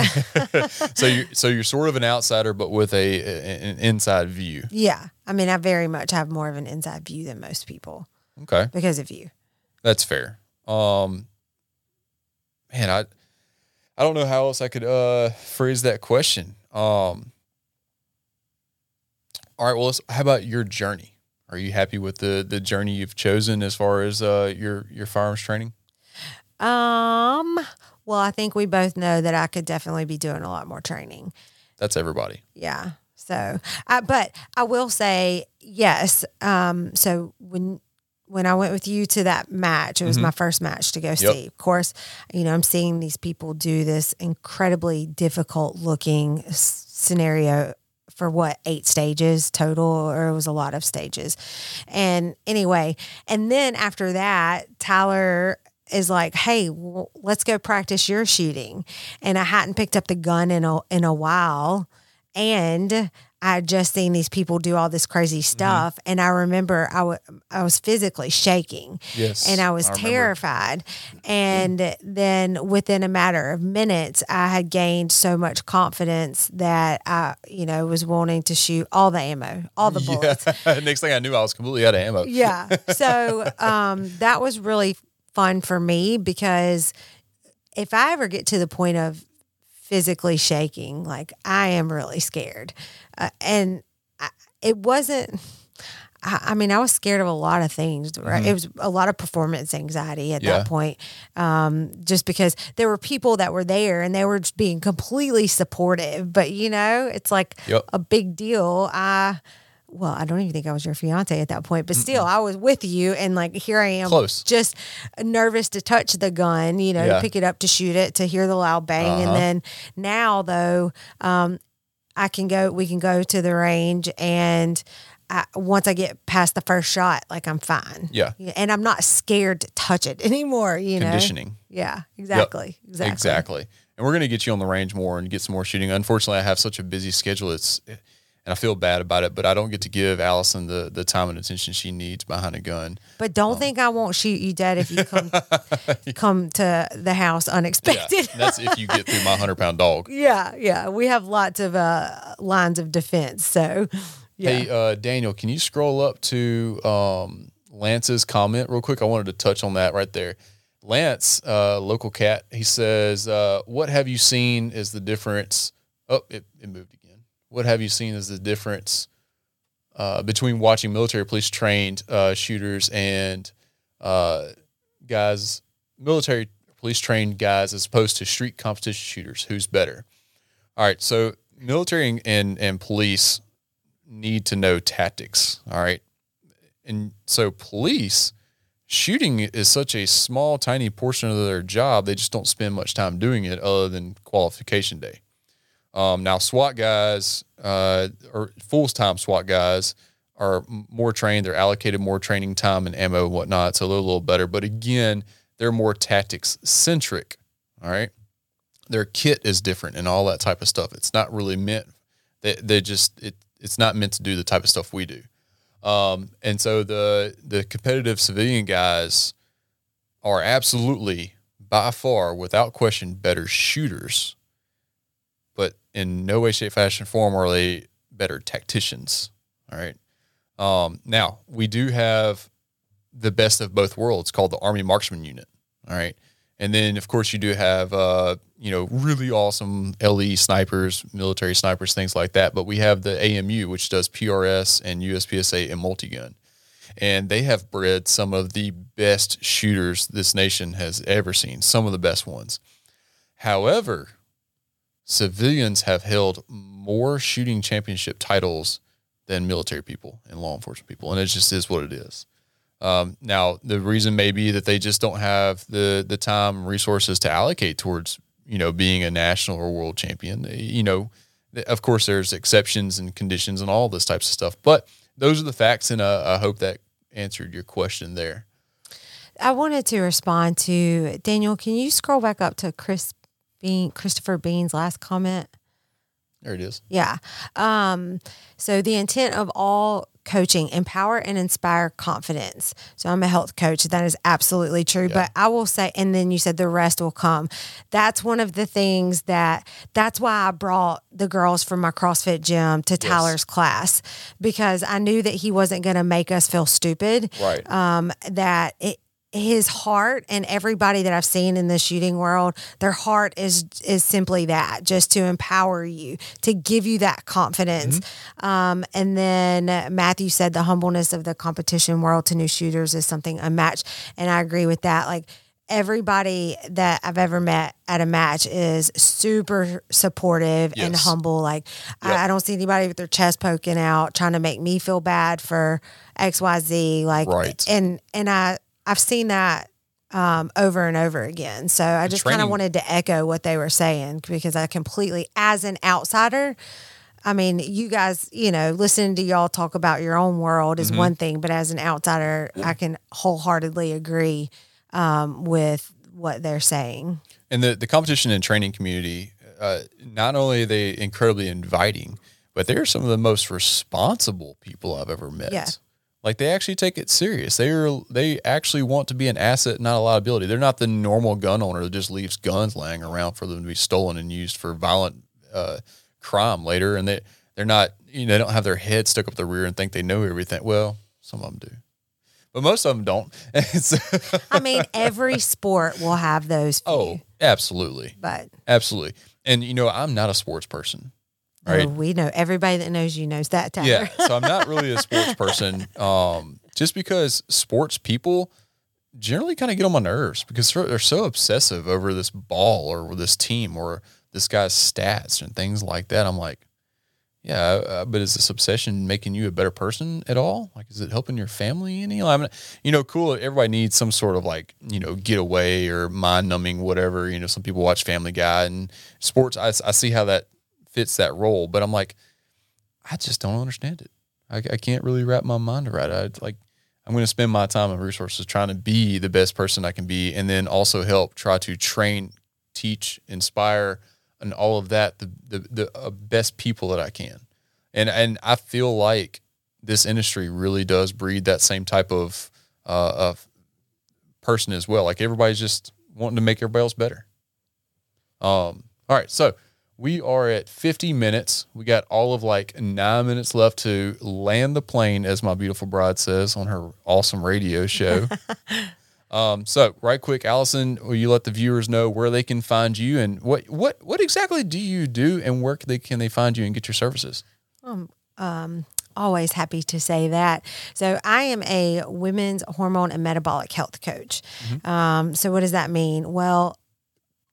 So you're so you're sort of an outsider, but with a, an inside view. yeah. I mean, I very much have more of an inside view than most people Okay, because of you. that's fair. Um, man, I I don't know how else I could uh phrase that question. Um, all right, well, how about your journey? Are you happy with the the journey you've chosen as far as uh your your firearms training? Um, well, I think we both know that I could definitely be doing a lot more training. That's everybody. Yeah. So, uh, but I will say yes. Um, so when when I went with you to that match, it was my first match to go see. Of course, you know I'm seeing these people do this incredibly difficult looking scenario for what eight stages total, or it was a lot of stages. And anyway, and then after that, Tyler is like, "Hey, well, let's go practice your shooting." And I hadn't picked up the gun in a in a while, and I had just seen these people do all this crazy Mm-hmm. stuff, and I remember I wa- I was physically shaking, Yes, and I was I terrified. And then within a matter of minutes, I had gained so much confidence that I, you know, was wanting to shoot all the ammo, all the bullets. Yeah. Next thing I knew, I was completely out of ammo. Yeah. So um, that was really fun for me because if I ever get to the point of physically shaking, like I am really scared. Uh, and I, it wasn't. I I mean, I was scared of a lot of things, right? It was a lot of performance anxiety at Mm-hmm. Yeah. that point, um, just because there were people that were there and they were just being completely supportive. But you know, it's like Yep. a big deal. I, well, I don't even think I was your fiance at that point, but still, I was with you, and like here I am, Close. just nervous to touch the gun, you know, Yeah. to pick it up to shoot it, to hear the loud bang, Uh-huh. and then now though, um, I can go. We can go to the range, and I, once I get past the first shot, like I'm fine. Yeah. and I'm not scared to touch it anymore. You know, Conditioning. Yeah, exactly, exactly, Exactly. And we're going to get you on the range more and get some more shooting. Unfortunately, I have such a busy schedule. It's and I feel bad about it, but I don't get to give Allison the the time and attention she needs behind a gun. But Um, don't think I won't shoot you dead if you come come to the house Yeah, unexpected. that's if you get through my hundred pound dog. Yeah, yeah. We have lots of uh, lines of defense. So, yeah. Hey, uh, Daniel, can you scroll up to um, Lance's comment real quick? I wanted to touch on that right there. Lance, uh, local cat, he says, uh, "What have you seen is the difference?" Oh, it, it moved again. What have you seen is the difference uh, between watching military police trained uh, shooters and uh, guys, military police trained guys, as opposed to street competition shooters? Who's better? All right, so military and, and police need to know tactics. All right. And so police shooting is such a small, tiny portion of their job. They just don't spend much time doing it other than qualification day. Um, now, SWAT guys uh, or full time SWAT guys are more trained. They're allocated more training time and ammo and whatnot. So they're a little better. But again, they're more tactics centric. All right. Their kit is different and all that type of stuff. It's not really meant. They, they just it it's not meant to do the type of stuff we do. Um, and so the the competitive civilian guys are absolutely by far, without question, better shooters. In no way, shape, fashion, form are they better tacticians. All right. Um, now we do have the best of both worlds called the Army Marksman Unit. All right. And then, of course, you do have, uh, you know, really awesome LE snipers, military snipers, things like that. But we have the AMU, which does PRS and USPSA and multi-gun. And they have bred some of the best shooters this nation has ever seen, some of the best ones. However, civilians have held more shooting championship titles than military people and law enforcement people. And it just is what it is. Um, now, the reason may be that they just don't have the the time resources to allocate towards you know being a national or world champion. You know, of course, there's exceptions and conditions and all this types of stuff, but those are the facts, and uh, I hope that answered your question there. I wanted to respond to Daniel. Can you scroll back up to Chris Bean, Christopher Bean's last comment? There it is. Yeah. Um, so the intent of all coaching, empower and inspire confidence. So I'm a health coach. That is absolutely true. Yeah. But I will say, and then you said the rest will come. That's one of the things that that's why I brought the girls from my CrossFit gym to Tyler's class because I knew that he wasn't going to make us feel stupid. Right. Um, that it, his heart and everybody that I've seen in the shooting world, their heart is is simply that, just to empower you, to give you that confidence. Um, and then Matthew said the humbleness of the competition world to new shooters is something unmatched, and I agree with that. Like everybody that I've ever met at a match is super supportive and humble. Like Yep. I, I don't see anybody with their chest poking out trying to make me feel bad for X Y Z. Like Right. and and I I've seen that um, over and over again. So I just kind of wanted to echo what they were saying because I completely, as an outsider, I mean, you guys, you know, listening to y'all talk about your own world Mm-hmm. is one thing, but as an outsider, I can wholeheartedly agree um, with what they're saying. And the, the competition and training community, uh, not only are they incredibly inviting, but they're some of the most responsible people I've ever met. Yeah. Like they actually take it serious. They are they actually want to be an asset, not a liability. They're not the normal gun owner that just leaves guns laying around for them to be stolen and used for violent uh, crime later. And they they're not you know they don't have their head stuck up the rear and think they know everything. Well, some of them do, but most of them don't. I mean, every sport will have those. Few, oh, absolutely. but Absolutely. And you know, I'm not a sports person. Right. oh, we know everybody that knows you knows that. Tyler. Yeah. So I'm not really a sports person. Um, just because sports people generally kind of get on my nerves because they're, they're so obsessive over this ball or this team or this guy's stats and things like that. I'm like, yeah, uh, but is this obsession making you a better person at all? Like, is it helping your family any? I mean, you know, cool. Everybody needs some sort of like, you know, getaway or mind numbing, whatever. You know, some people watch Family Guy and sports. I, I see how that fits that role, but I'm like, I just don't understand it. I, I can't really wrap my mind around it. I, like I'm going to spend my time and resources trying to be the best person I can be, and then also help try to train, teach, inspire, and all of that the the, the uh, best people that I can. And and I feel like this industry really does breed that same type of uh, of person as well. Like everybody's just wanting to make everybody else better. Um. All right, so we are at 50 minutes. We got all of like nine minutes left to land the plane, as my beautiful bride says on her awesome radio show. um, so, right quick, Allison, will you let the viewers know where they can find you and what what what exactly do you do and where can they, can they find you and get your services? always happy to say that. So I am a women's hormone and metabolic health coach. Um, so what does that mean? Well,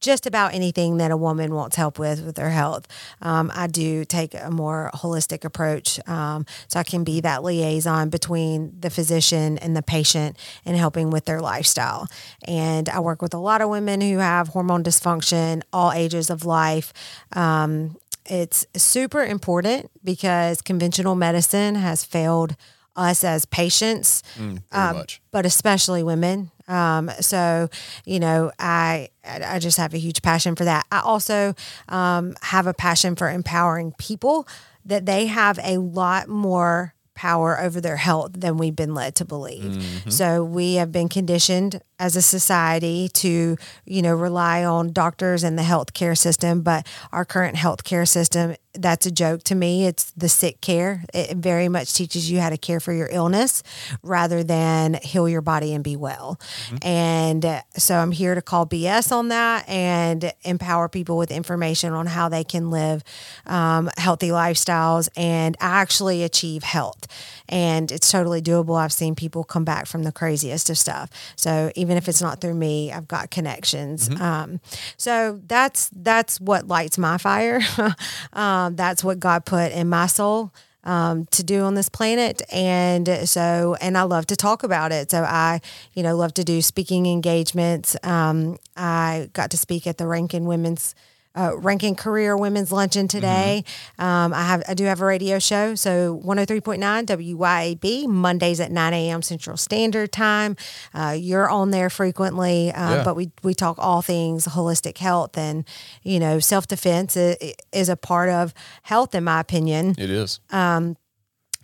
just about anything that a woman wants help with with their health. Um, I do take a more holistic approach, um, so I can be that liaison between the physician and the patient and helping with their lifestyle. And I work with a lot of women who have hormone dysfunction, all ages of life. Um, it's super important because conventional medicine has failed us as patients Very um, but especially women. Um, so, you know, I I just have a huge passion for that. I also um, have a passion for empowering people that they have a lot more power over their health than we've been led to believe. So we have been conditioned as a society to, you know, rely on doctors and the healthcare system, but our current healthcare system that's a joke to me. It's the sick care. It very much teaches you how to care for your illness rather than heal your body and be well. And uh, so I'm here to call BS on that and empower people with information on how they can live um, healthy lifestyles and actually achieve health. And it's totally doable. I've seen people come back from the craziest of stuff. So even if it's not through me, I've got connections. Um, so that's that's what lights my fire. um, that's what God put in my soul um, to do on this planet. And so, and I love to talk about it. So I, you know, love to do speaking engagements. Um, I got to speak at the Rankin Women's. Uh, Rankin Career Women's Luncheon today. Um, I have I do have a radio show, so 103.9 WYAB Mondays at 9 a.m. Central Standard Time. Uh, you're on there frequently, uh, Yeah. but we we talk all things holistic health and you know self defense is is, a part of health, in my opinion. It is. And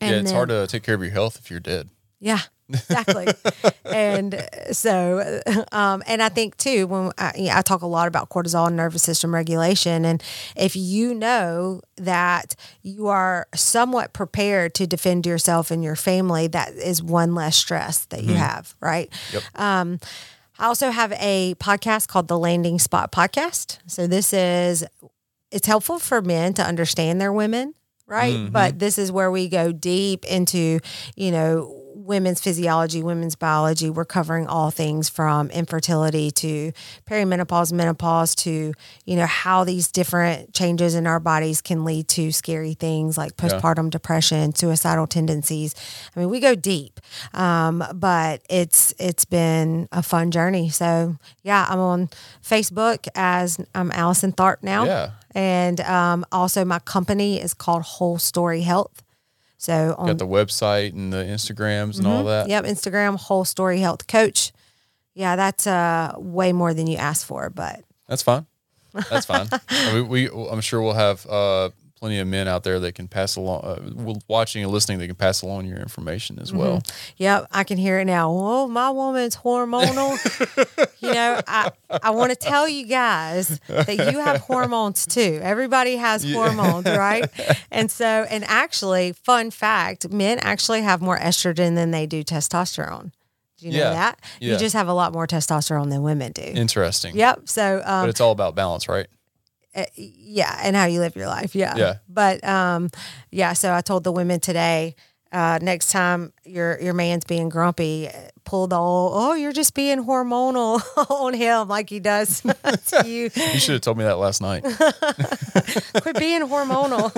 yeah, it's then- hard to take care of your health if you're dead. Yeah, exactly. and uh, so, um, and I think too, when I, yeah, I talk a lot about cortisol and nervous system regulation, and if you know that you are somewhat prepared to defend yourself and your family, that is one less stress that you have, right? Yep. Um, I also have a podcast called the Landing Spot Podcast. So this is it's helpful for men to understand their women, right? But this is where we go deep into, you know, women's physiology, women's biology. We're covering all things from infertility to perimenopause, menopause to, you know, how these different changes in our bodies can lead to scary things like postpartum depression, suicidal tendencies. I mean, we go deep. Um, but it's it's been a fun journey. So yeah, I'm on Facebook as I'm Allison Tharp now. Yeah. And um, also, my company is called Whole Story Health. So on Got the website and the Instagrams and all that. yep, Instagram Whole Story Health Coach. Yeah, that's uh, way more than you asked for, but That's fine. That's fine. I mean, we, I'm sure we'll have uh, plenty of men out there that can pass along, uh, watching and listening, that can pass along your information as well. Yep, I can hear it now. Oh, my woman's hormonal. you know, I I want to tell you guys that you have hormones too. Everybody has hormones, right? And so, and actually, fun fact, men actually have more estrogen than they do testosterone. Do you know that? yeah. You just have a lot more testosterone than women do. Interesting. Yep. So, um, But it's all about balance, right? Yeah, and how you live your life. Yeah. Yeah. But um, yeah. So I told the women today, uh, next time your your man's being grumpy, pull the old, oh, you're just being hormonal on him like he does to you. You should have told me that last night. Quit being hormonal.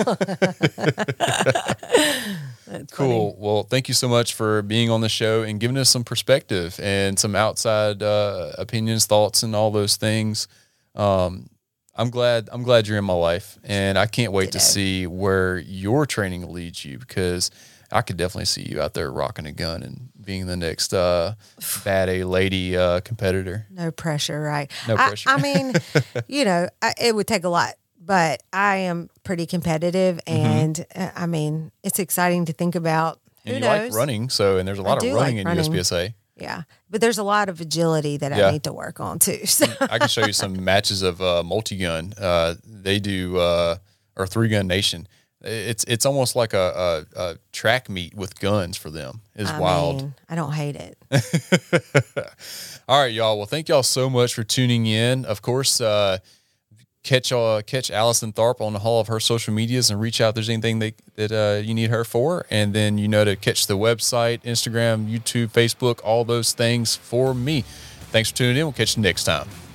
That's funny. Cool. Well, thank you so much for being on the show and giving us some perspective and some outside uh, opinions, thoughts, and all those things. Um, I'm glad I'm glad you're in my life, and I can't wait to see where your training leads you because I could definitely see you out there rocking a gun and being the next uh, bad A lady uh, competitor. No pressure, right? No I- pressure. I, mean, you know, I, it would take a lot, but I am pretty competitive, and uh, I mean, it's exciting to think about. Who Mm-hmm. And you knows? like running, so and there's a lot do of like running in running. USPSA. Yeah, but there's a lot of agility that Yeah. I need to work on too. So I can show you some matches of uh, multi gun. Uh, they do uh, or three gun nation. It's it's almost like a, a, a track meet with guns for them. Is wild. mean, I don't hate it. All right, y'all. Well, thank y'all so much for tuning in. Of course, uh, catch uh, catch Allison Tharp on the all of her social medias and reach out if there's anything that that uh, you need her for. And then you know to catch the website, Instagram, YouTube, Facebook, all those things for me. Thanks for tuning in. We'll catch you next time.